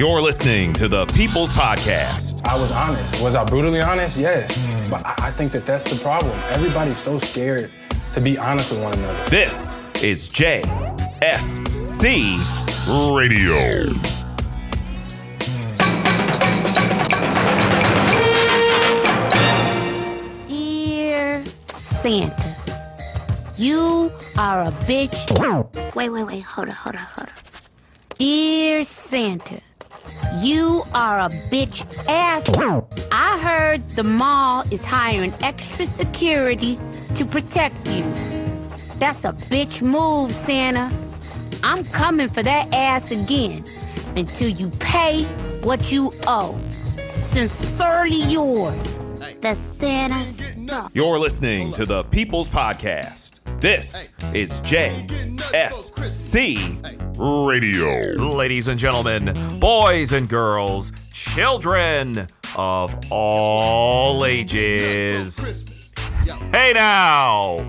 You're listening to the People's Podcast. I was honest. Was I brutally honest? Yes. But I, I think that that's the problem. Everybody's so scared to be honest with one another. This is JSC Radio. Dear Santa, you are a bitch. Wait, wait, wait. Hold on, hold on, hold on. Dear Santa, you are a bitch ass. I heard the mall is hiring extra security to protect you. That's a bitch move, Santa. I'm coming for that ass again until you pay what you owe. Sincerely yours, the Santa Stuff. You're listening to the People's Podcast. This is JSC Radio. Ladies and gentlemen, boys and girls, children of all ages. Hey now!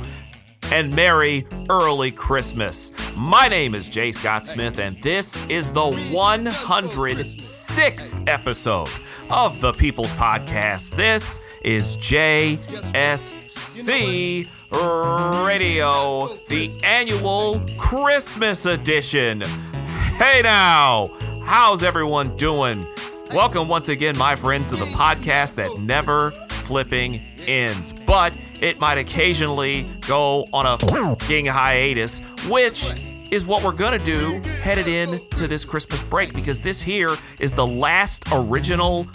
And Merry Early Christmas. My name is Jay Scott Smith, and this is the 106th episode of the People's Podcast. This is JSC Radio, the annual Christmas edition. Hey now, how's everyone doing? Welcome once again, my friends, to the podcast that never flipping ends, but it might occasionally go on a fucking hiatus, which is what we're gonna do headed in to this Christmas break because this here is the last original,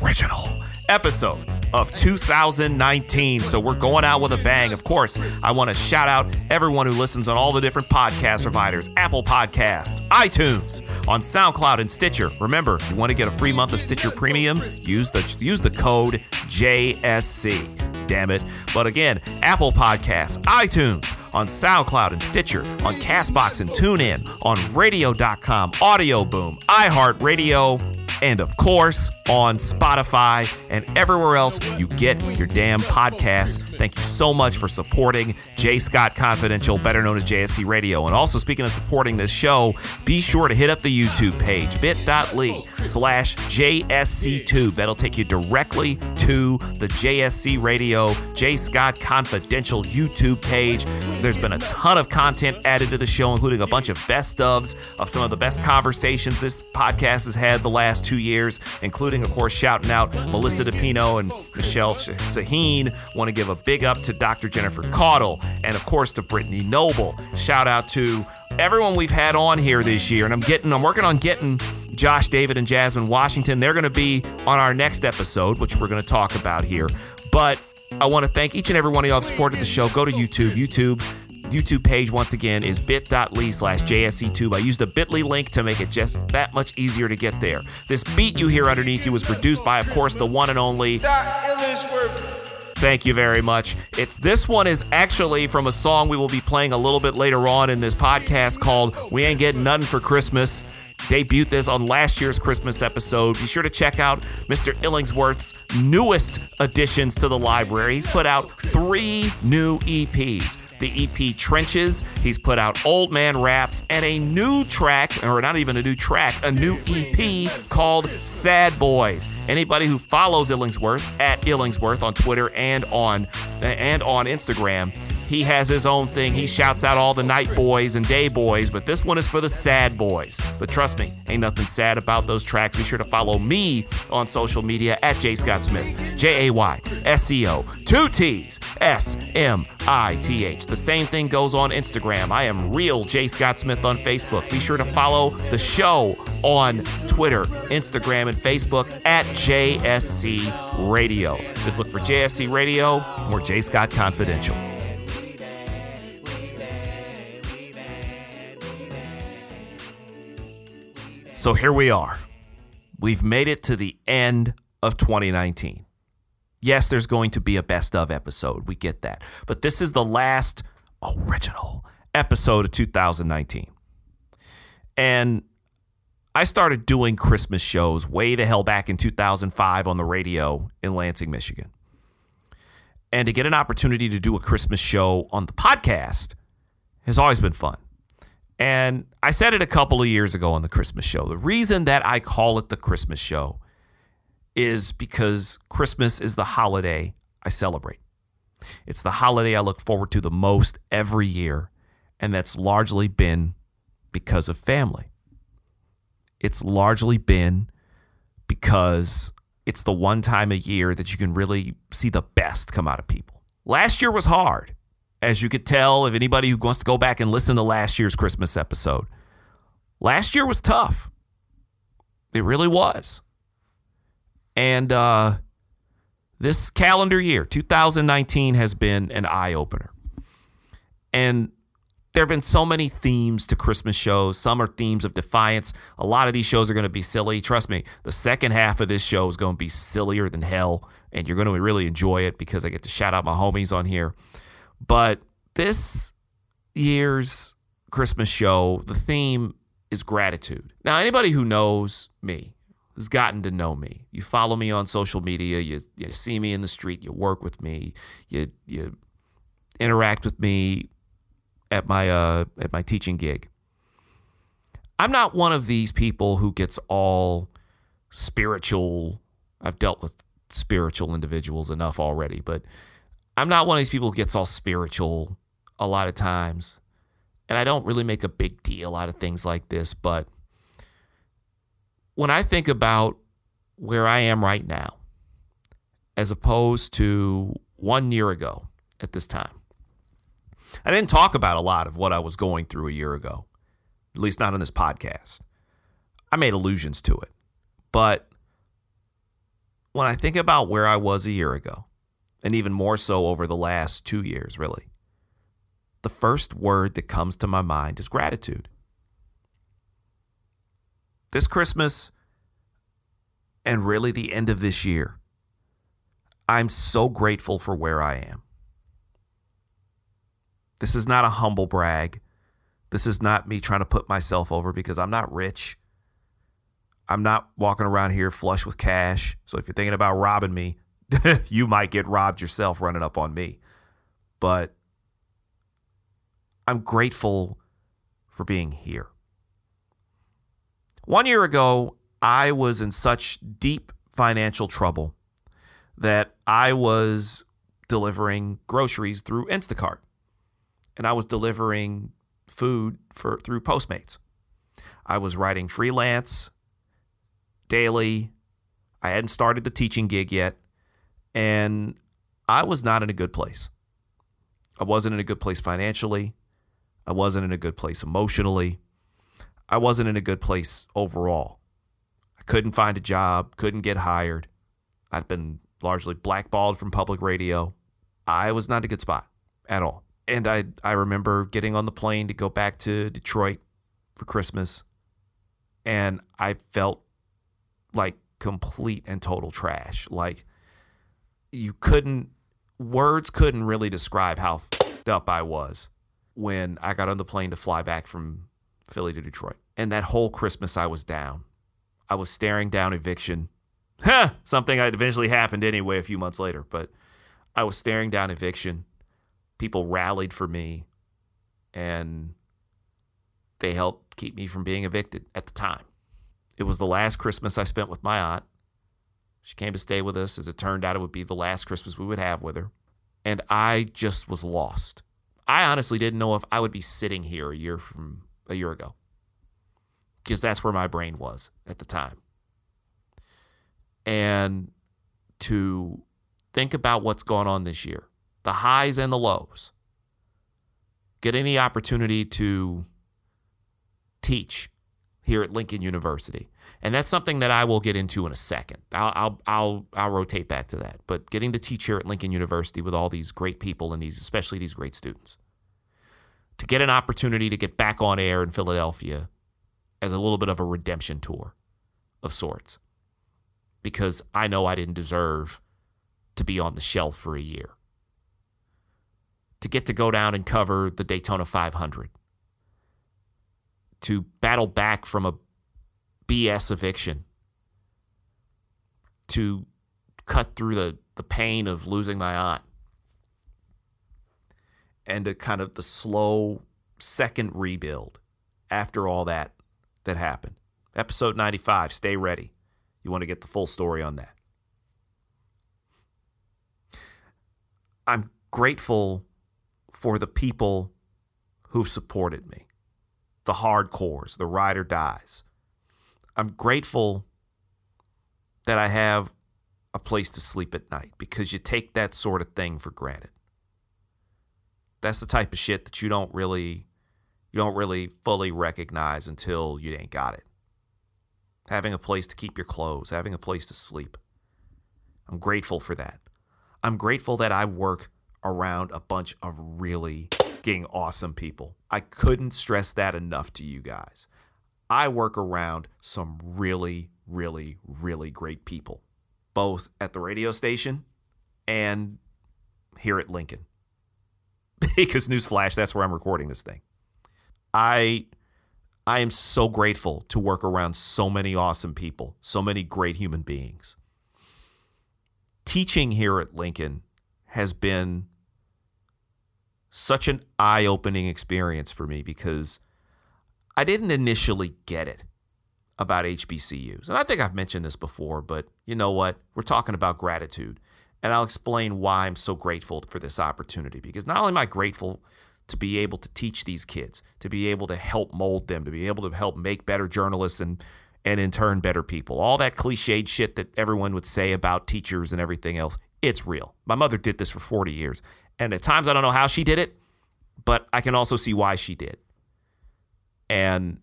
original episode of 2019. So we're going out with a bang. Of course, I want to shout out everyone who listens on all the different podcast providers Apple Podcasts, iTunes, on SoundCloud and Stitcher. Remember, you want to get a free month of Stitcher Premium? Use the use the code JSC. Damn it. But again, Apple Podcasts, iTunes, on SoundCloud and Stitcher, on Castbox and TuneIn, on radio.com, Audio Boom, iHeartRadio, and of course on Spotify and everywhere else you get your damn podcasts. Thank you so much for supporting J. Scott Confidential, better known as JSC Radio. And also, speaking of supporting this show, be sure to hit up the YouTube page, bit.ly slash JSC2. That'll take you directly to the JSC Radio, J. Scott Confidential YouTube page. There's been a ton of content added to the show, including a bunch of best ofs of some of the best conversations this podcast has had the last two years, including, of course, shouting out Melissa DePino and Michelle Saahene. Want to give a big up to Dr. Jennifer Caudle and, of course, to Brittany Noble. Shout out to everyone we've had on here this year, and I'm getting, I'm working on getting Josh David and Jasmine Washington. They're going to be on our next episode, which we're going to talk about here. But I want to thank each and every one of y'all who supported the show. Go to YouTube. YouTube YouTube page once again is bit.ly slash JSC2. I used the bit.ly link to make it just that much easier to get there. This beat you hear underneath you was produced by, of course, the one and only. Thank you very much. It's this one is actually from a song we will be playing a little bit later on in this podcast called We Ain't Getting Nothing for Christmas. Debuted this on last year's Christmas episode. Be sure to check out Mr. Illingsworth's newest additions to the library. He's put out three new EPs the EP Trenches. He's put out Old Man Raps and a new track, or not even a new track, a new EP called Sad Boys. Anybody who follows Illingsworth at Illingsworth on Twitter and on and on Instagram, he has his own thing. He shouts out all the night boys and day boys, but this one is for the sad boys. But trust me, ain't nothing sad about those tracks. Be sure to follow me on social media at J Scott Smith, J A Y S E O, two T's, S M I T H. The same thing goes on Instagram. I am real J Scott Smith on Facebook. Be sure to follow the show on Twitter, Instagram, and Facebook at JSC Radio. Just look for JSC Radio or J Scott Confidential. So here we are. We've made it to the end of 2019. Yes, there's going to be a best of episode. We get that. But this is the last original episode of 2019. And I started doing Christmas shows way the hell back in 2005 on the radio in Lansing, Michigan. And to get an opportunity to do a Christmas show on the podcast has always been fun. And I said it a couple of years ago on the Christmas show. The reason that I call it the Christmas show is because Christmas is the holiday I celebrate. It's the holiday I look forward to the most every year, and that's largely been because of family. It's largely been because it's the one time a year that you can really see the best come out of people. Last year was hard, as you could tell if anybody who wants to go back and listen to last year's Christmas episode. Last year was tough. It really was. And uh, this calendar year, 2019, has been an eye opener. And there have been so many themes to Christmas shows. Some are themes of defiance. A lot of these shows are going to be silly. Trust me, the second half of this show is going to be sillier than hell, and you're going to really enjoy it because I get to shout out my homies on here. But this year's Christmas show, the theme is gratitude. Now, anybody who knows me, who's gotten to know me, you follow me on social media, you, you see me in the street, you work with me, you, you interact with me at my uh, at my teaching gig. I'm not one of these people who gets all spiritual. I've dealt with spiritual individuals enough already, but I'm not one of these people who gets all spiritual a lot of times. And I don't really make a big deal out of things like this, but when I think about where I am right now, as opposed to one year ago at this time, I didn't talk about a lot of what I was going through a year ago, at least not on this podcast. I made allusions to it. But when I think about where I was a year ago, and even more so over the last two years, really, the first word that comes to my mind is gratitude. This Christmas and really the end of this year, I'm so grateful for where I am. This is not a humble brag. This is not me trying to put myself over because I'm not rich. I'm not walking around here flush with cash. So if you're thinking about robbing me, you might get robbed yourself running up on me. But I'm grateful for being here. One year ago, I was in such deep financial trouble that I was delivering groceries through Instacart and I was delivering food for through Postmates. I was writing freelance daily. I hadn't started the teaching gig yet, and I was not in a good place. I wasn't in a good place financially. I wasn't in a good place emotionally. I wasn't in a good place overall. I couldn't find a job, couldn't get hired. I'd been largely blackballed from public radio. I was not in a good spot at all and I I remember getting on the plane to go back to Detroit for Christmas, and I felt like complete and total trash. Like you couldn't words couldn't really describe how up I was when I got on the plane to fly back from Philly to Detroit. And that whole Christmas I was down. I was staring down eviction. Huh, something that eventually happened anyway a few months later, but I was staring down eviction people rallied for me and they helped keep me from being evicted at the time. It was the last Christmas I spent with my aunt. She came to stay with us. As it turned out, it would be the last Christmas we would have with her. And I just was lost. I honestly didn't know if I would be sitting here a year from a year ago because that's where my brain was at the time. And to think about what's going on this year the highs and the lows. Get any opportunity to teach here at Lincoln University. And that's something that I will get into in a second. I'll, I'll, I'll, I'll rotate back to that. But getting to teach here at Lincoln University with all these great people and these, especially these great students, to get an opportunity to get back on air in Philadelphia as a little bit of a redemption tour of sorts, because I know I didn't deserve to be on the shelf for a year to get to go down and cover the Daytona 500, to battle back from a BS eviction, to cut through the, the pain of losing my aunt, and to kind of the slow second rebuild after all that that happened. Episode 95, stay ready. You want to get the full story on that. I'm grateful for the people who've supported me, the hardcores, the ride or dies. I'm grateful that I have a place to sleep at night because you take that sort of thing for granted. That's the type of shit that you don't really you don't really fully recognize until you ain't got it. Having a place to keep your clothes, having a place to sleep. I'm grateful for that. I'm grateful that I work around a bunch of really fucking awesome people. I couldn't stress that enough to you guys. I work around some really, really, really great people, both at the radio station and here at Lincoln. because newsflash, that's where I'm recording this thing. I I am so grateful to work around so many awesome people, so many great human beings. Teaching here at Lincoln has been such an eye opening experience for me because I didn't initially get it about HBCUs. And I think I've mentioned this before, but you know what? We're talking about gratitude. And I'll explain why I'm so grateful for this opportunity because not only am I grateful to be able to teach these kids, to be able to help mold them, to be able to help make better journalists and and in turn better people. All that cliched shit that everyone would say about teachers and everything else, it's real. My mother did this for 40 years and at times I don't know how she did it, but I can also see why she did. And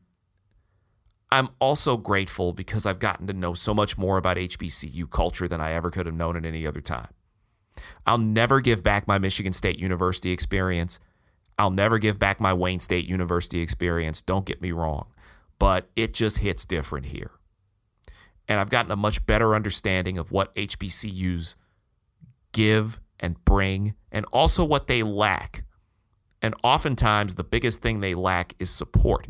I'm also grateful because I've gotten to know so much more about HBCU culture than I ever could have known at any other time. I'll never give back my Michigan State University experience. I'll never give back my Wayne State University experience. Don't get me wrong, but it just hits different here. And I've gotten a much better understanding of what HBCUs give and bring, and also what they lack. And oftentimes, the biggest thing they lack is support,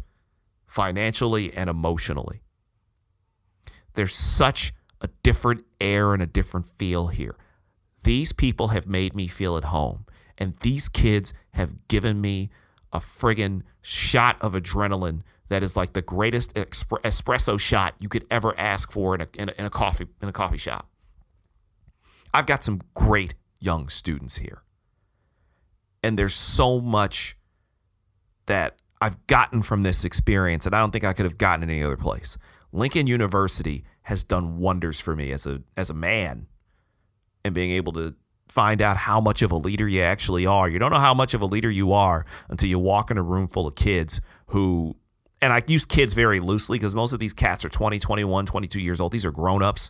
financially and emotionally. There's such a different air and a different feel here. These people have made me feel at home, and these kids have given me a friggin' shot of adrenaline that is like the greatest espresso shot you could ever ask for in a, in a, in a coffee in a coffee shop. I've got some great young students here. And there's so much that I've gotten from this experience and I don't think I could have gotten any other place. Lincoln University has done wonders for me as a as a man and being able to find out how much of a leader you actually are. You don't know how much of a leader you are until you walk in a room full of kids who and I use kids very loosely because most of these cats are 20, 21, 22 years old. These are grown-ups.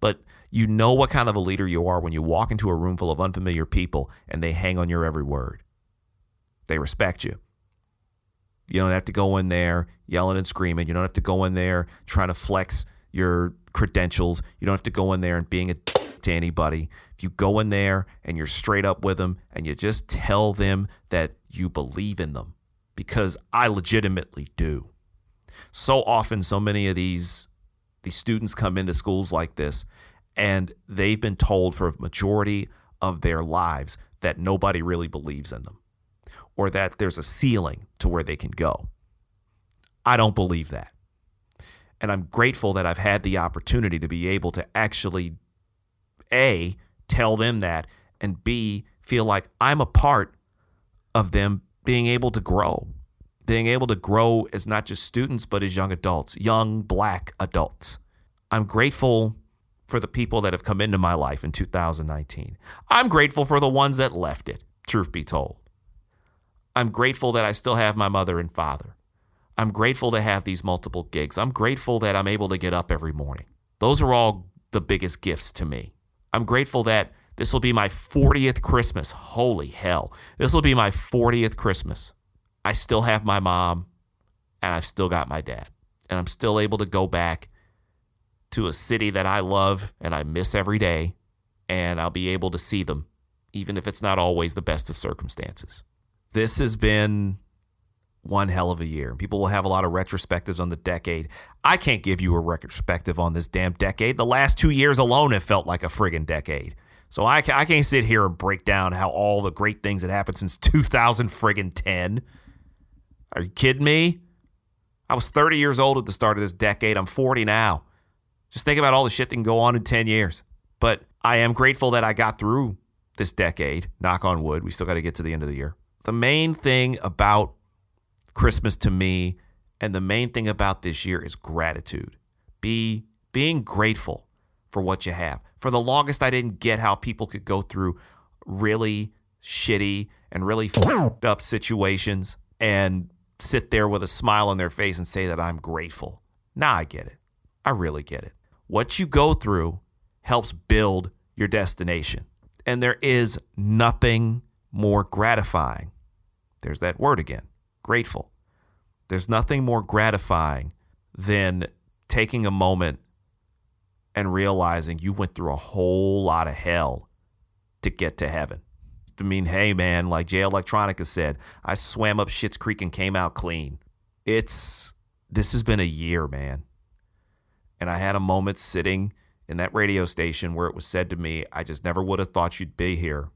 But you know what kind of a leader you are when you walk into a room full of unfamiliar people and they hang on your every word. They respect you. You don't have to go in there yelling and screaming. You don't have to go in there trying to flex your credentials. You don't have to go in there and being a to anybody. If you go in there and you're straight up with them and you just tell them that you believe in them, because I legitimately do. So often, so many of these these students come into schools like this and they've been told for a majority of their lives that nobody really believes in them or that there's a ceiling to where they can go. I don't believe that. And I'm grateful that I've had the opportunity to be able to actually A, tell them that, and B, feel like I'm a part of them being able to grow. Being able to grow as not just students, but as young adults, young black adults. I'm grateful for the people that have come into my life in 2019. I'm grateful for the ones that left it, truth be told. I'm grateful that I still have my mother and father. I'm grateful to have these multiple gigs. I'm grateful that I'm able to get up every morning. Those are all the biggest gifts to me. I'm grateful that this will be my 40th Christmas. Holy hell. This will be my 40th Christmas. I still have my mom and I've still got my dad. And I'm still able to go back to a city that I love and I miss every day, and I'll be able to see them, even if it's not always the best of circumstances. This has been one hell of a year. People will have a lot of retrospectives on the decade. I can't give you a retrospective on this damn decade. The last two years alone have felt like a friggin' decade. So I, I can't sit here and break down how all the great things that happened since 2000 friggin' 10. Are you kidding me? I was 30 years old at the start of this decade. I'm 40 now. Just think about all the shit that can go on in 10 years. But I am grateful that I got through this decade. Knock on wood. We still got to get to the end of the year. The main thing about Christmas to me and the main thing about this year is gratitude. Be being grateful for what you have. For the longest I didn't get how people could go through really shitty and really fucked up situations and sit there with a smile on their face and say that I'm grateful. Now I get it. I really get it. What you go through helps build your destination. And there is nothing more gratifying. There's that word again grateful. There's nothing more gratifying than taking a moment and realizing you went through a whole lot of hell to get to heaven. I mean, hey, man, like Jay Electronica said, I swam up Shit's Creek and came out clean. It's, this has been a year, man. And I had a moment sitting in that radio station where it was said to me, I just never would have thought you'd be here.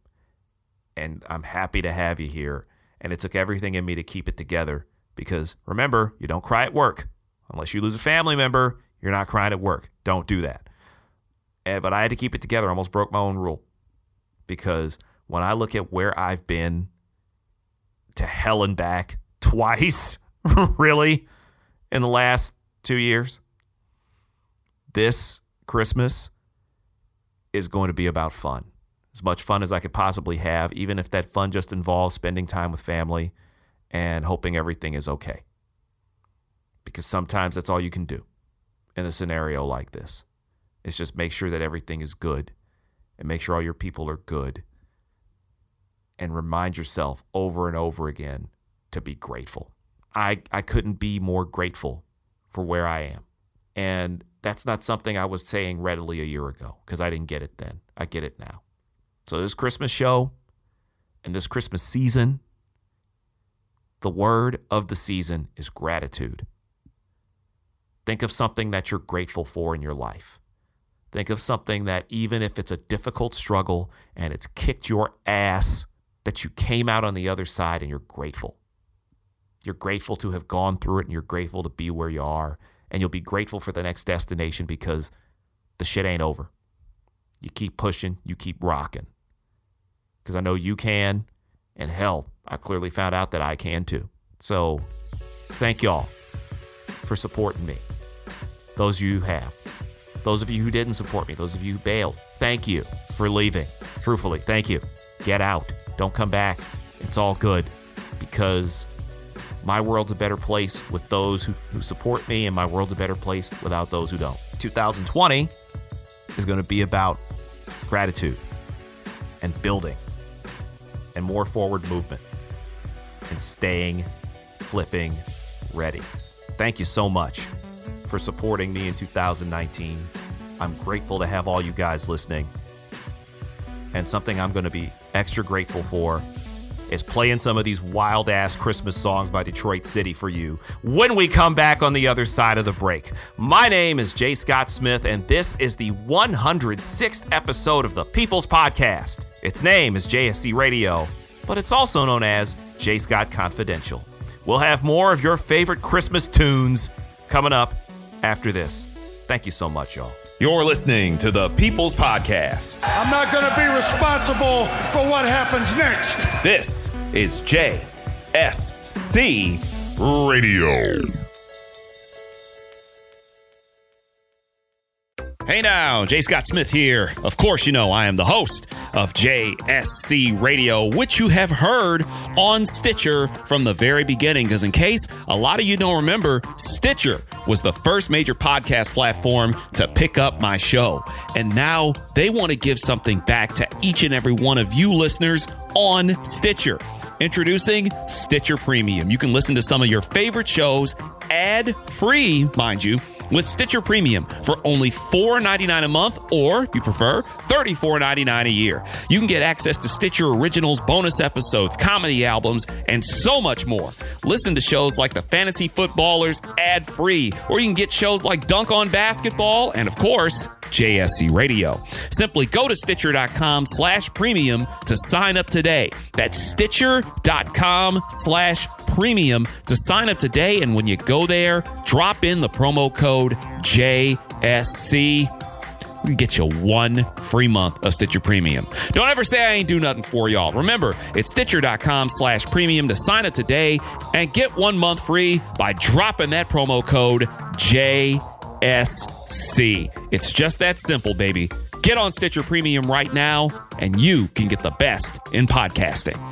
And I'm happy to have you here. And it took everything in me to keep it together because remember, you don't cry at work. Unless you lose a family member, you're not crying at work. Don't do that. And, but I had to keep it together. I almost broke my own rule because when I look at where I've been to hell and back twice, really, in the last two years, this Christmas is going to be about fun. As much fun as I could possibly have, even if that fun just involves spending time with family and hoping everything is okay. Because sometimes that's all you can do in a scenario like this. Is just make sure that everything is good and make sure all your people are good and remind yourself over and over again to be grateful. I, I couldn't be more grateful for where I am. And that's not something I was saying readily a year ago because I didn't get it then. I get it now. So, this Christmas show and this Christmas season, the word of the season is gratitude. Think of something that you're grateful for in your life. Think of something that, even if it's a difficult struggle and it's kicked your ass, that you came out on the other side and you're grateful. You're grateful to have gone through it and you're grateful to be where you are and you'll be grateful for the next destination because the shit ain't over. You keep pushing, you keep rocking. Because I know you can, and hell, I clearly found out that I can too. So thank y'all for supporting me. Those of you who have. Those of you who didn't support me, those of you who bailed, thank you for leaving. Truthfully, thank you. Get out. Don't come back. It's all good because my world's a better place with those who, who support me, and my world's a better place without those who don't. 2020 is going to be about gratitude and building and more forward movement and staying flipping ready. Thank you so much for supporting me in 2019. I'm grateful to have all you guys listening. And something I'm going to be extra grateful for is playing some of these wild ass Christmas songs by Detroit City for you when we come back on the other side of the break. My name is Jay Scott Smith, and this is the 106th episode of the People's Podcast. Its name is JSC Radio, but it's also known as Jay Scott Confidential. We'll have more of your favorite Christmas tunes coming up after this. Thank you so much, y'all. You're listening to the People's Podcast. I'm not going to be responsible for what happens next. This is JSC Radio. Hey now, Jay Scott Smith here. Of course, you know I am the host of JSC Radio, which you have heard on Stitcher from the very beginning. Because, in case a lot of you don't remember, Stitcher was the first major podcast platform to pick up my show. And now they want to give something back to each and every one of you listeners on Stitcher. Introducing Stitcher Premium. You can listen to some of your favorite shows ad free, mind you with Stitcher Premium for only $4.99 a month, or if you prefer, $34.99 a year. You can get access to Stitcher Originals, bonus episodes, comedy albums, and so much more. Listen to shows like The Fantasy Footballers ad free, or you can get shows like Dunk on Basketball, and of course, JSC Radio. Simply go to Stitcher.com slash premium to sign up today. That's Stitcher.com slash Premium to sign up today. And when you go there, drop in the promo code JSC. Get you one free month of Stitcher Premium. Don't ever say I ain't do nothing for y'all. Remember, it's stitcher.com slash premium to sign up today and get one month free by dropping that promo code JSC. It's just that simple, baby. Get on Stitcher Premium right now, and you can get the best in podcasting.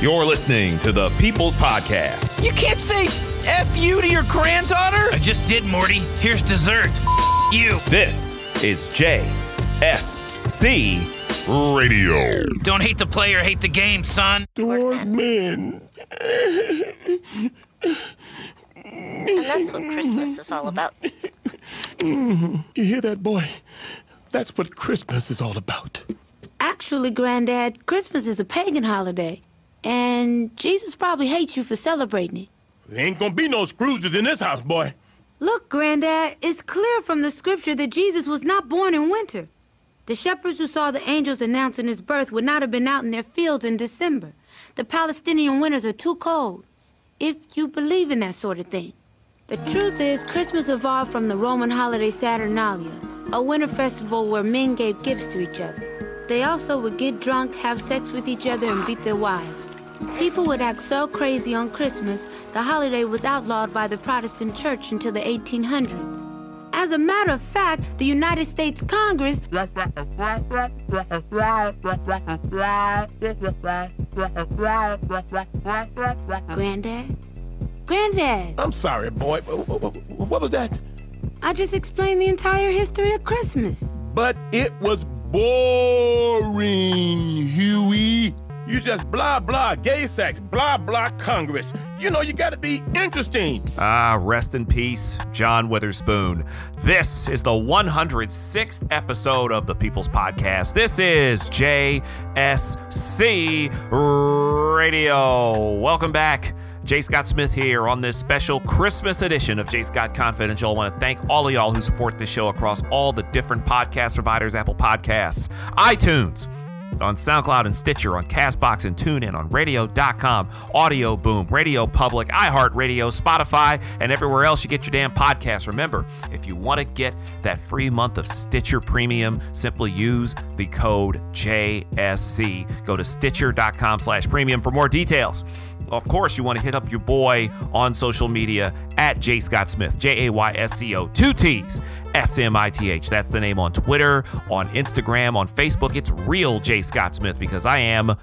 You're listening to the People's Podcast. You can't say F you to your granddaughter? I just did, Morty. Here's dessert. you. This is JSC Radio. Don't hate the player, hate the game, son. Dorkman. And that's what Christmas is all about. You hear that, boy? That's what Christmas is all about. Actually, Granddad, Christmas is a pagan holiday. And Jesus probably hates you for celebrating it. There ain't gonna be no Scrooges in this house, boy. Look, Granddad, it's clear from the scripture that Jesus was not born in winter. The shepherds who saw the angels announcing his birth would not have been out in their fields in December. The Palestinian winters are too cold, if you believe in that sort of thing. The truth is, Christmas evolved from the Roman holiday Saturnalia, a winter festival where men gave gifts to each other. They also would get drunk, have sex with each other, and beat their wives. People would act so crazy on Christmas, the holiday was outlawed by the Protestant Church until the 1800s. As a matter of fact, the United States Congress Granddad? Granddad, I'm sorry, boy. Wh- wh- wh- What was that? I just explained the entire history of Christmas. But it was boring, Huey. You just blah blah gay sex, blah blah Congress. You know you gotta be interesting. Ah, rest in peace, John Witherspoon. This is the 106th episode of the People's Podcast. This is JSC Radio. Welcome back. J. Scott Smith here on this special Christmas edition of J. Scott Confidential. I want to thank all of y'all who support this show across all the different podcast providers Apple Podcasts, iTunes, on SoundCloud and Stitcher, on Castbox and TuneIn, on Radio.com, Audio Boom, Radio Public, iHeartRadio, Spotify, and everywhere else you get your damn podcast. Remember, if you want to get that free month of Stitcher Premium, simply use the code JSC. Go to Stitcher.com slash premium for more details. Of course, you want to hit up your boy on social media at J. Scott Smith, J A Y S C O, two T's, S M I T H. That's the name on Twitter, on Instagram, on Facebook. It's real J. Scott Smith because I am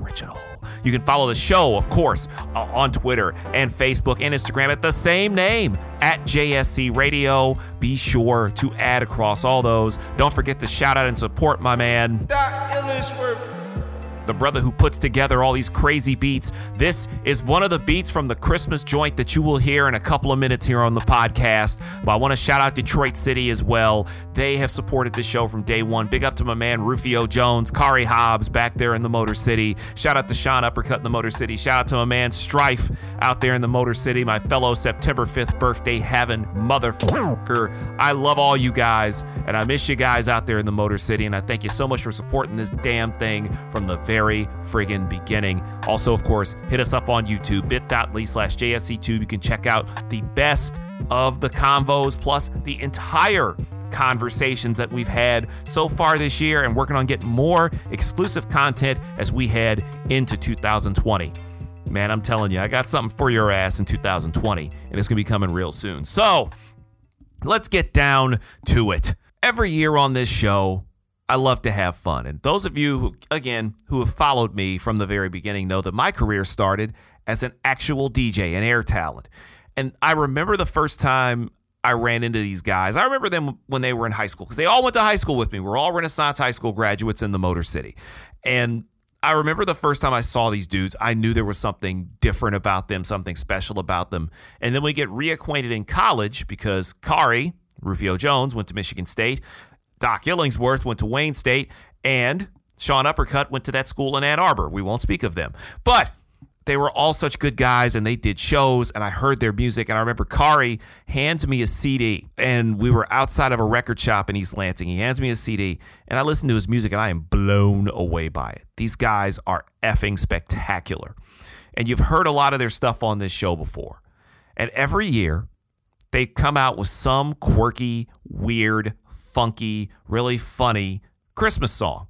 original. You can follow the show, of course, uh, on Twitter and Facebook and Instagram at the same name, at JSC Radio. Be sure to add across all those. Don't forget to shout out and support my man the brother who puts together all these crazy beats. This is one of the beats from the Christmas joint that you will hear in a couple of minutes here on the podcast. But I want to shout out Detroit City as well. They have supported this show from day one. Big up to my man Rufio Jones, Kari Hobbs back there in the Motor City. Shout out to Sean Uppercut in the Motor City. Shout out to my man Strife out there in the Motor City, my fellow September 5th birthday having motherfucker. I love all you guys, and I miss you guys out there in the Motor City, and I thank you so much for supporting this damn thing from the very friggin' beginning. Also, of course, hit us up on YouTube, bit.ly slash JSC2. You can check out the best of the convos plus the entire conversations that we've had so far this year and working on getting more exclusive content as we head into 2020. Man, I'm telling you, I got something for your ass in 2020, and it's gonna be coming real soon. So, let's get down to it. Every year on this show, I love to have fun. And those of you who, again, who have followed me from the very beginning know that my career started as an actual DJ, an air talent. And I remember the first time I ran into these guys. I remember them when they were in high school because they all went to high school with me. We're all Renaissance High School graduates in the Motor City. And I remember the first time I saw these dudes, I knew there was something different about them, something special about them. And then we get reacquainted in college because Kari, Rufio Jones, went to Michigan State, Doc Illingsworth went to Wayne State, and Sean Uppercut went to that school in Ann Arbor. We won't speak of them. But they were all such good guys and they did shows and I heard their music and I remember Kari hands me a CD and we were outside of a record shop in East Lansing. He hands me a CD and I listened to his music and I am blown away by it. These guys are effing spectacular. And you've heard a lot of their stuff on this show before. And every year they come out with some quirky, weird, funky, really funny Christmas song.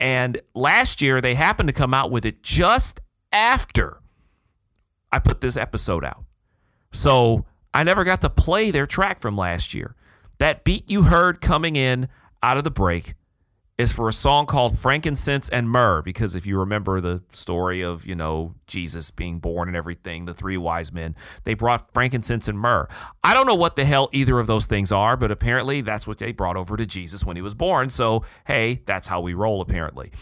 And last year they happened to come out with it just after I put this episode out. So I never got to play their track from last year. That beat you heard coming in out of the break is for a song called Frankincense and Myrrh, because if you remember the story of, you know, Jesus being born and everything, the three wise men, they brought frankincense and myrrh. I don't know what the hell either of those things are, but apparently that's what they brought over to Jesus when he was born. So, hey, that's how we roll, apparently.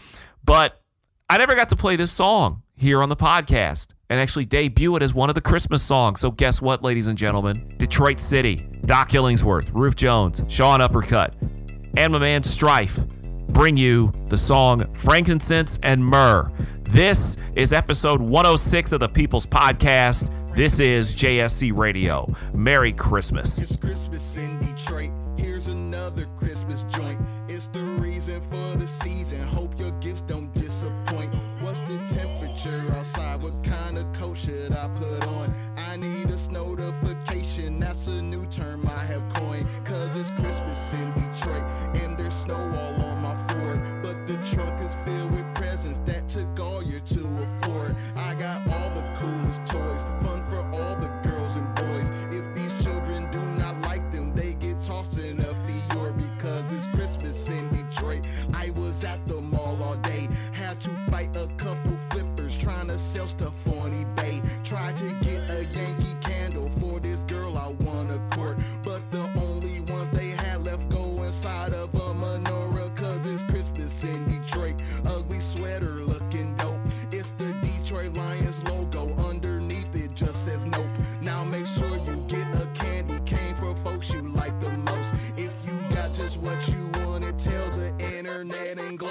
But I never got to play this song here on the podcast and actually debut it as one of the Christmas songs. So, guess what, ladies and gentlemen? Detroit City, Doc Illingsworth, Ruf Jones, Sean Uppercut, and my man Strife bring you the song Frankincense and Myrrh. This is episode 106 of the People's Podcast. This is JSC Radio. Merry Christmas. It's Christmas in Detroit. Here's another Christmas joint. Internet and.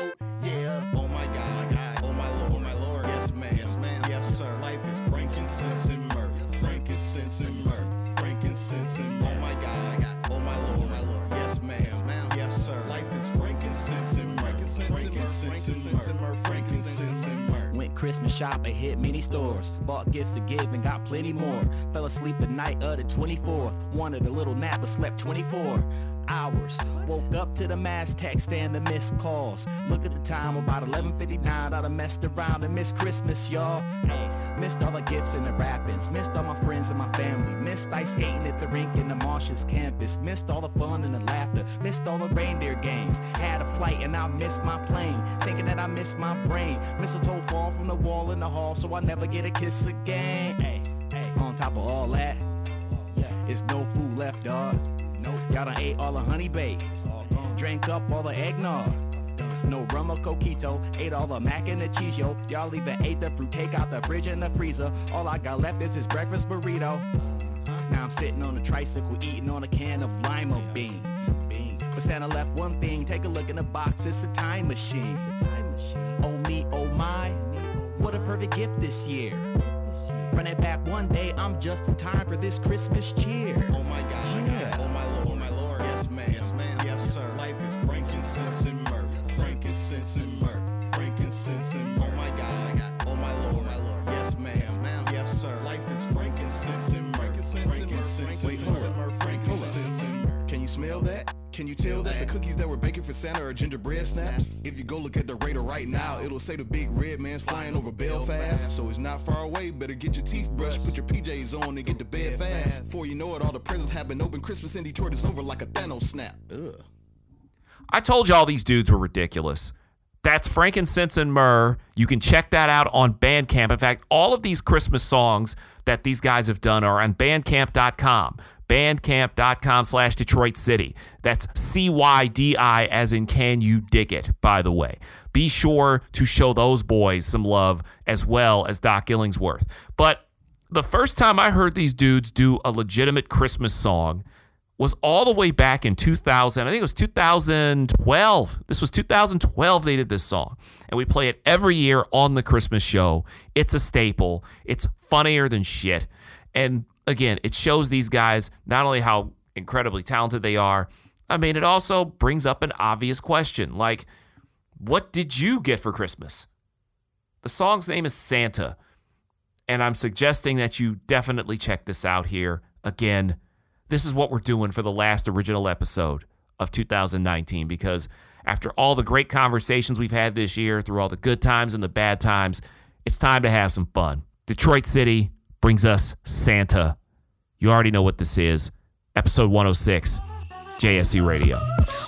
Yeah. Oh my God. Oh my Lord. Oh my Lord. Yes, man. Yes. Yes, sir. Life is frankincense and myrrh. Frankincense and myrrh. Frankincense and myrrh. Oh my God. Oh my Lord. Oh my Lord. Yes, man. Yes, ma'am. Yes, sir. Life is frankincense and myrrh. Frankincense and myrrh. Frankincense and myrrh. Went Christmas shopping, hit many stores. Bought gifts to give and got plenty more. Fell asleep the night of the 24th. Wanted a little nap but slept 24 hours. Woke up to the mass text and the missed calls. Look at the time, about 11.59. I done messed around and missed Christmas, y'all. Missed all the gifts and the wrappings. Missed all my friends and my family. Missed ice skating at the rink in the Martius campus. Missed all the fun and the laughter. Missed all the reindeer games. Had a flight and I missed my plane. Thinking that I missed my brain. Mistletoe fall from the wall in the hall so I never get a kiss again. Hey, hey. On top of all that, yeah. it's no food left, dog. Nope. Y'all done ate all the honey bakes. Drank up all the eggnog. No rum or coquito. Ate all the mac and the cheese, yo. Y'all even ate the fruit cake out the fridge and the freezer. All I got left is this breakfast burrito. Now I'm sitting on a tricycle eating on a can of lima beans. But Santa left one thing. Take a look in the box. It's a time machine. Oh me, oh my. What a perfect gift this year. Run it back one day. I'm just in time for this Christmas cheer. Oh my God. Yeah. Oh my Lord. Oh my Lord. Yes, man. Yes, man. Yes, sir. Life is frankincense and myrrh. Frankincense and myrrh. Frankincense and myrrh. Oh my God. Oh my Lord. Oh my Lord. Yes, man. Yes, ma'am. Yes, sir. Life is frankincense and myrrh. Frankincense Wait, and myrrh. up. Frankincense and myrrh. Can you smell that? Can you tell that the cookies that were baking for Santa are gingerbread snaps? If you go look at the radar right now, it'll say the big red man's flying over Belfast. So it's not far away. Better get your teeth brushed, put your PJs on, and get to bed fast. Before you know it, all the presents have been open. Christmas in Detroit is over like a Thanos snap. Ugh. I told y'all these dudes were ridiculous. That's Frankincense and Myrrh. You can check that out on Bandcamp. In fact, all of these Christmas songs that these guys have done are on bandcamp.com. bandcamp.com slash Detroit City. That's C-Y-D-I as in can you dig it, by the way. Be sure to show those boys some love as well as Doc Illingsworth. But the first time I heard these dudes do a legitimate Christmas song was all the way back in 2000. I think it was 2012. This was 2012 they did this song. And we play it every year on the Christmas show. It's a staple. It's funnier than shit. And again, it shows these guys not only how incredibly talented they are, I mean, it also brings up an obvious question like, what did you get for Christmas? The song's name is Santa. And I'm suggesting that you definitely check this out here. Again, this is what we're doing for the last original episode of 2019 because after all the great conversations we've had this year, through all the good times and the bad times, it's time to have some fun. Detroit City brings us Santa. You already know what this is. Episode 106, JSC Radio.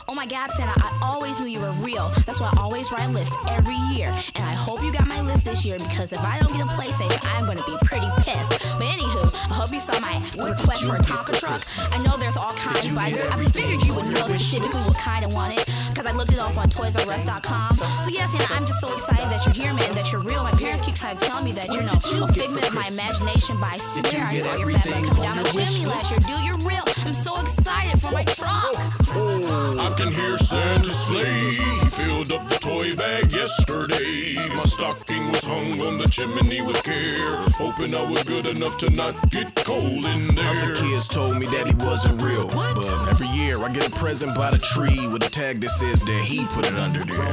Oh my God, Santa, I always knew you were real. That's why I always write lists every year. And I hope you got my list this year because if I don't get a PlayStation, I'm going to be pretty pissed. But anywho, I hope you saw my request for a Tonka truck. I know there's all kinds, but I figured you would know specifically what kind I wanted because I looked it up on ToysRUs.com. So yes, and I'm just so excited that you're here, man, that you're real. My parents keep trying to tell me that you're no, a figment of my imagination, but I swear I saw your fat butt coming down my chimney last year. Dude, you're real. I'm so excited for my truck. I can hear Santa's sleigh. He filled up the toy bag yesterday. My stocking was hung on the chimney with care, hoping I was good enough to not get cold in there. Other kids told me that he wasn't real, but every year I get a present by the tree with a tag that says that he put it under there.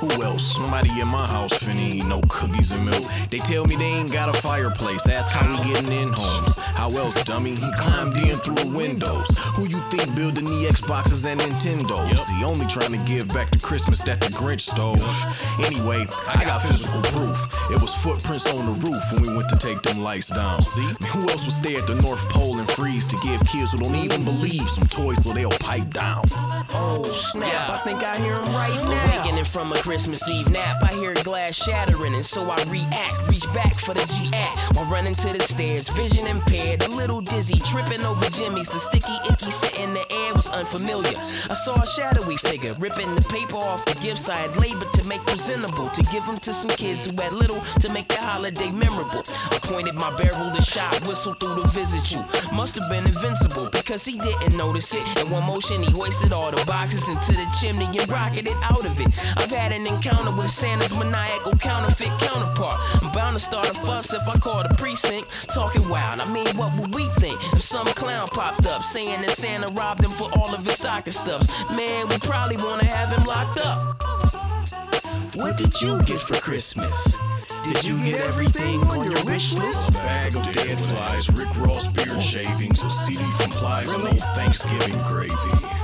Who else? Nobody in my house finna eat no cookies and milk. They tell me they ain't got a fireplace. Ask how he getting in homes. How else, dummy? He climbed in through windows. Who you think building the Xboxes and Nintendos? He only trying to give back the Christmas that the Grinch stole. Anyway, I got physical proof. It was footprints on the roof when we went to take them lights down. See? Who else would stay at the North Pole and freeze to give kids who don't even believe some toys so they'll pipe down? Oh snap, I think I hear him right now. Awakening from a Christmas Eve nap, I hear glass shattering, and so I react. Reach back for the G act while running to the stairs, vision impaired, a little dizzy, tripping over Jimmy's. The sticky icky sit in the air was unfamiliar. I saw a shadowy figure ripping the paper off the gifts I had labored to make presentable, to give them to some kids who had little to make the holiday memorable. I pointed my barrel to shot, whistled through to visit you. Must have been invincible because he didn't notice it. In one motion, he hoisted all the boxes into the chimney and rocketed out of it. I've had an encounter with Santa's maniacal counterfeit counterpart. I'm bound to start a fuss if I call the precinct. Talking wild, I mean, what would we think if some clown popped up saying that Santa robbed him for all of his stocking stuffs? Man, we probably wanna have him locked up. What did you get for Christmas? Did you get everything on your wish list? Bag of dead flies, Rick Ross beard shavings, a CD from Plies, and old Thanksgiving gravy.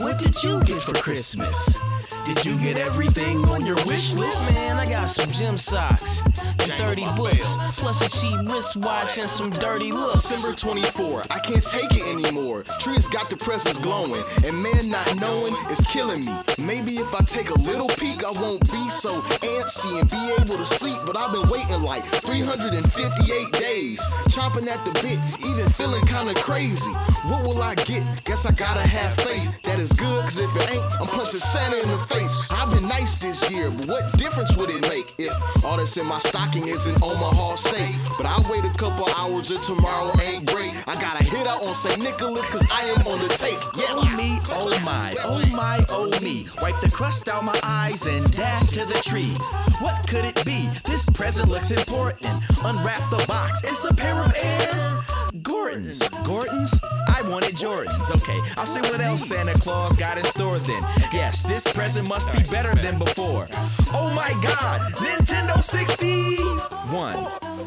What did you get for Christmas? Did you get everything on your wish list? Man, I got some gym socks and 30 books, plus a cheap wristwatch and some dirty looks. December 24, I can't take it anymore. Trees got the presents glowing, and man not knowing is killing me. Maybe if I take a little peek, I won't be so antsy and be able to sleep. But I've been waiting like 358 days, chomping at the bit, even feeling kinda crazy. What will I get? Guess I gotta have faith that is good, cause if it ain't, I'm punching Santa in the face. I've been nice this year, but what difference would it make if all that's in my stocking is in Omaha Steak? But I'll wait a couple hours if tomorrow ain't great. I gotta hit out on St. Nicholas, cause I am on the take. Yes. Oh me, oh my, oh my, oh me. Wipe the crust out my eyes and dash to the tree. What could it be? This present looks important. Unwrap the box, it's a pair of Air Gordons. Gordons? I wanted Jordans. Okay, I'll see what else Santa Claus got in store then. Yes, this present must be better than before. Oh my god, Nintendo 61!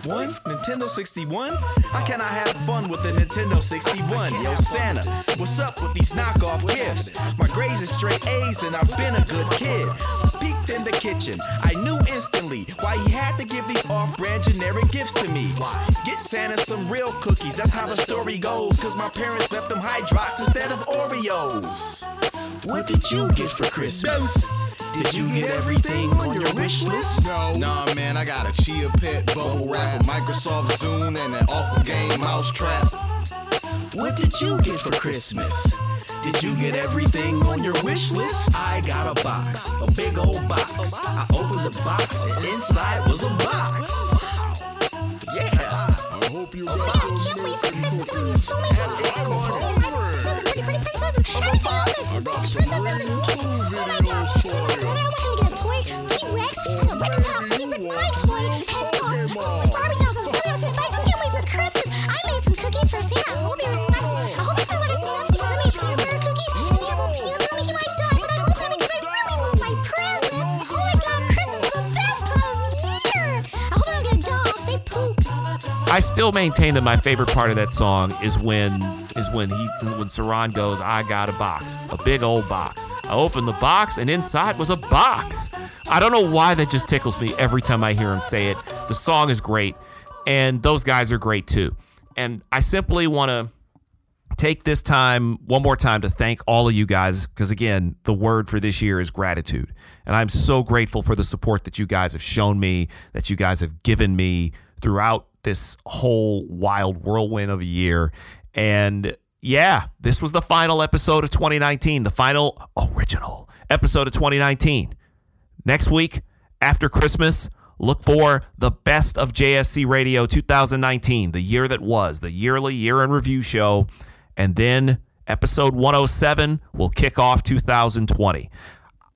One? Nintendo 61? How can I have fun with the Nintendo 61? Yo, Santa, what's up with these knockoff gifts? My grades are straight A's and I've been a good kid. Peeked in the kitchen, I knew instantly why he had to give these off brand generic gifts to me. Why? Get Santa some real cookies, that's how the story goes. Cause my parents left them Hydrox instead of Oreos. What did you get for Christmas? Did you get everything on your wish list? No. Nah, man, I got a Chia Pet bubble wrap, a Microsoft Zune, and an awful game mousetrap. What did you get for Christmas? Did you get everything on your wish list? I got a box, a big old box. I opened the box and inside was a box. Yeah. I hope you got your I got some really cool videos for you. I still maintain that my favorite part of that song is when is when he when Saran goes, I got a box, a big old box. I opened the box and inside was a box. I don't know why that just tickles me every time I hear him say it. The song is great, and those guys are great too. And I simply want to take this time one more time to thank all of you guys because again the word for this year is gratitude and i'm so grateful for the support that you guys have shown me that you guys have given me throughout this whole wild whirlwind of a year. And yeah this was the final episode of 2019 the final original episode of 2019 next week after christmas look for the best of jsc radio 2019 the year that was the yearly year in review show. And then episode 107 will kick off 2020.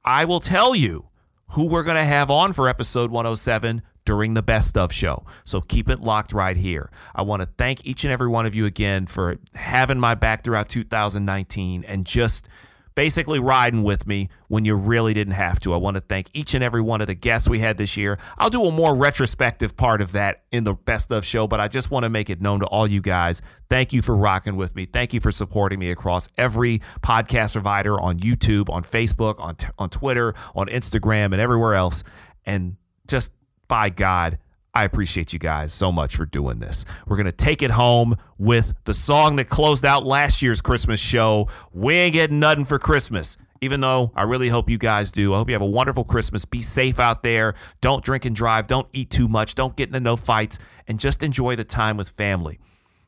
I will tell you who we're going to have on for episode 107 during the best of show. So keep it locked right here. I want to thank each and every one of you again for having my back throughout 2019 and just basically riding with me when you really didn't have to. I want to thank each and every one of the guests we had this year. I'll do a more retrospective part of that in the best of show, but I just want to make it known to all you guys. Thank you for rocking with me. Thank you for supporting me across every podcast provider on YouTube, on Facebook, on t- on Twitter, on Instagram, and everywhere else. And just by God, I appreciate you guys so much for doing this. We're going to take it home with the song that closed out last year's Christmas show. We ain't getting nothing for Christmas. Even though I really hope you guys do. I hope you have a wonderful Christmas. Be safe out there. Don't drink and drive. Don't eat too much. Don't get into no fights. And just enjoy the time with family.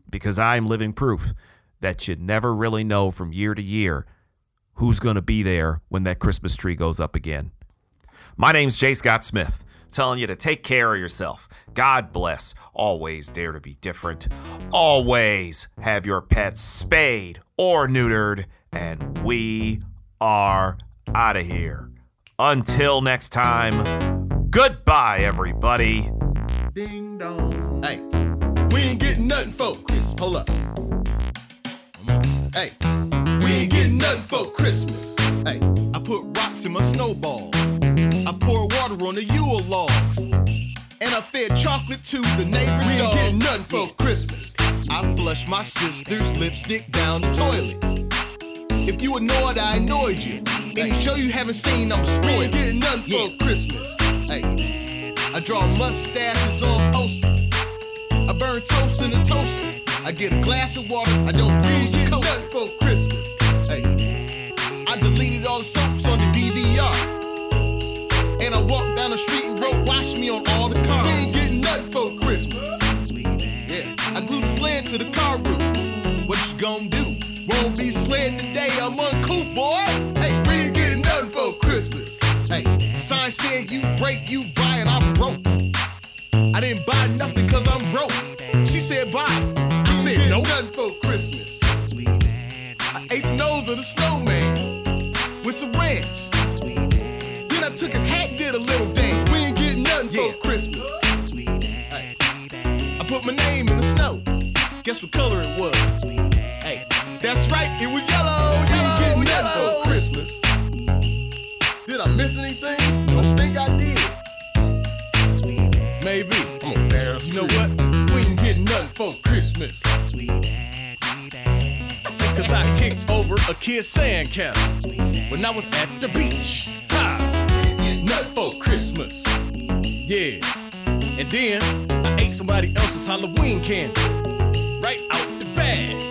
Because I am living proof that you never really know from year to year who's going to be there when that Christmas tree goes up again. My name's Jay Scott Smith telling you to take care of yourself. God bless. Always dare to be different. Always have your pets spayed or neutered. And we are out of here. Until next time, goodbye, everybody. Ding dong. Hey, we ain't getting nothing for Chris. Hold up. Hey, we ain't getting nothing for Christmas. Hey, I put rocks in my snowballs. I pour water on the Yule logs. And I fed chocolate to the neighbor's we ain't getting nothing for Christmas. I flush my sister's lipstick down the toilet. If you annoyed, I annoyed you. Any show you haven't seen, I'm spoiled. We ain't getting nothing for Christmas. Hey, I draw mustaches on posters. I burn toast in a toaster. I get a glass of water. I don't use a coat. nothing for Christmas. Hey, I deleted all the soaps sign said you break, you buy, and I broke. I didn't buy nothing cause I'm broke. She said buy. I said no. Nothing for Christmas. I ate the nose of the snowman with some ranch. Then I took his hat and did a little dance. We ain't getting nothing for Christmas. Hey. I put my name in the snow. Guess what color it was? Hey, that's right, it was yellow. We ain't getting nothing for Christmas. Did I miss anything? For Christmas. Cause I kicked over a kid's sandcastle when I was at the beach. Ha! Nothing for Christmas. Yeah. And then I ate somebody else's Halloween candy. Right out the bag.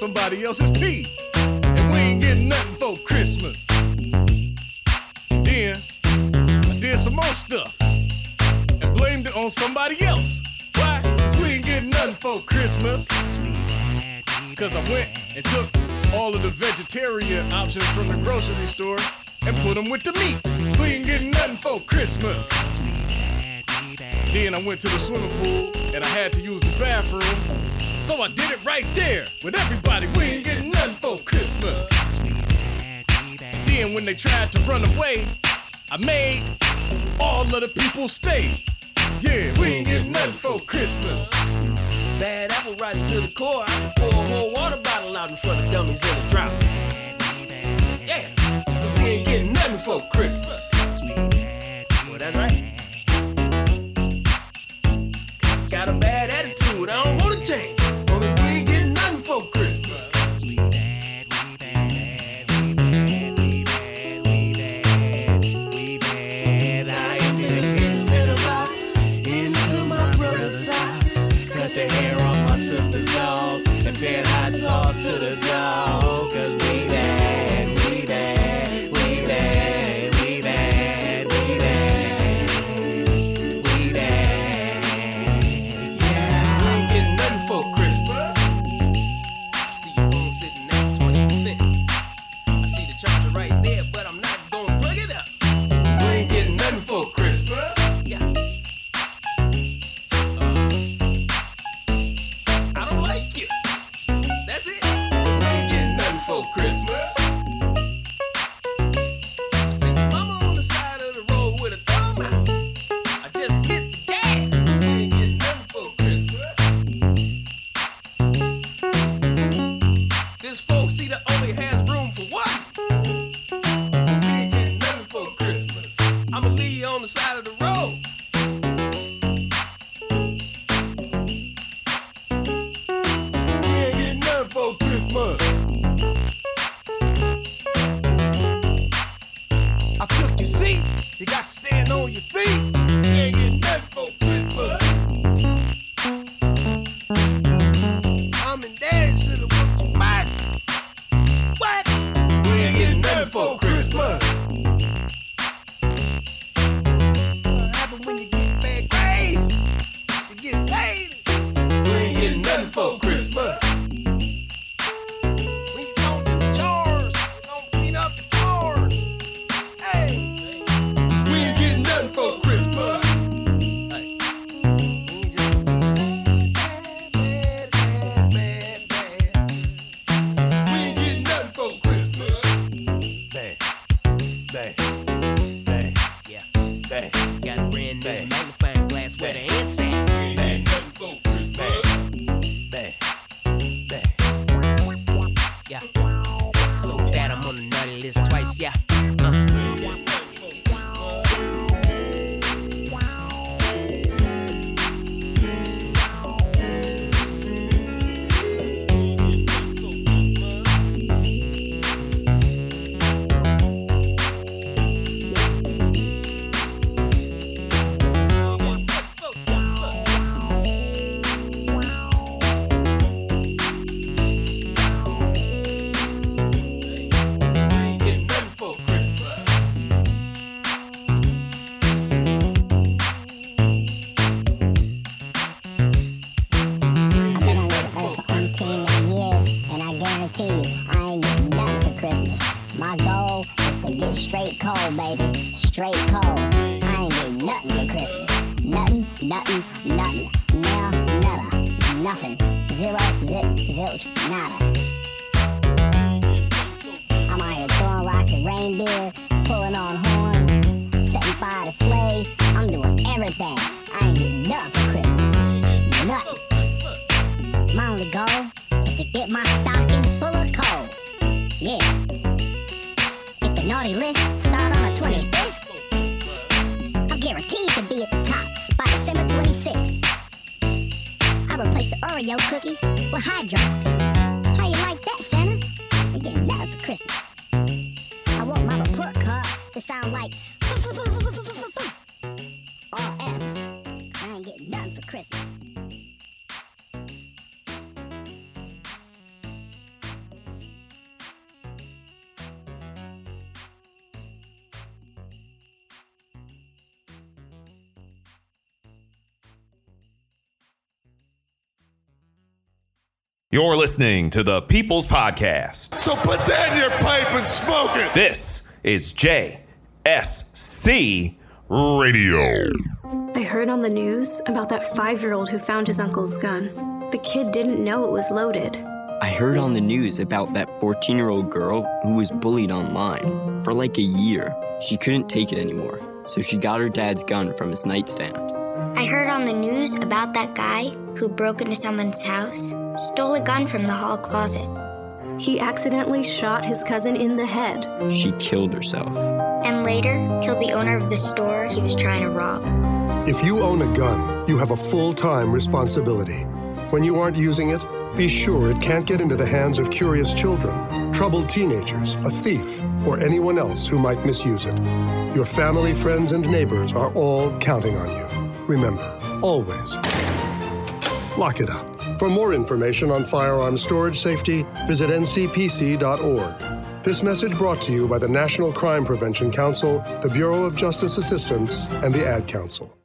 somebody else's pee. And we ain't getting nothing for Christmas. Then I did some more stuff and blamed it on somebody else. Why? We ain't getting nothing for Christmas. Cause I went and took all of the vegetarian options from the grocery store and put them with the meat. We ain't getting nothing for Christmas. Then I went to the swimming pool and I had to use the bathroom. So I did it right there with everybody. We ain't getting nothing for Christmas. Then when they tried to run away, I made all of the people stay. Yeah, we ain't getting nothing for Christmas. Bad apple right to the core. I pour a whole water bottle out in front of dummies in a drop. Yeah, we ain't getting nothing for Christmas. Well, that's right. out of bed. You're listening to the People's Podcast. So put that in your pipe and smoke it. This is JSC Radio. I heard on the news about that five year old who found his uncle's gun. The kid didn't know it was loaded. I heard on the news about that 14 year old girl who was bullied online. For like a year, she couldn't take it anymore, so she got her dad's gun from his nightstand. I heard on the news about that guy who broke into someone's house, stole a gun from the hall closet. He accidentally shot his cousin in the head. She killed herself. And later, killed the owner of the store he was trying to rob. If you own a gun, you have a full time responsibility. When you aren't using it, be sure it can't get into the hands of curious children, troubled teenagers, a thief, or anyone else who might misuse it. Your family, friends, and neighbors are all counting on you. Remember, always lock it up. For more information on firearms storage safety, visit ncpc.org. This message brought to you by the National Crime Prevention Council, the Bureau of Justice Assistance, and the Ad Council.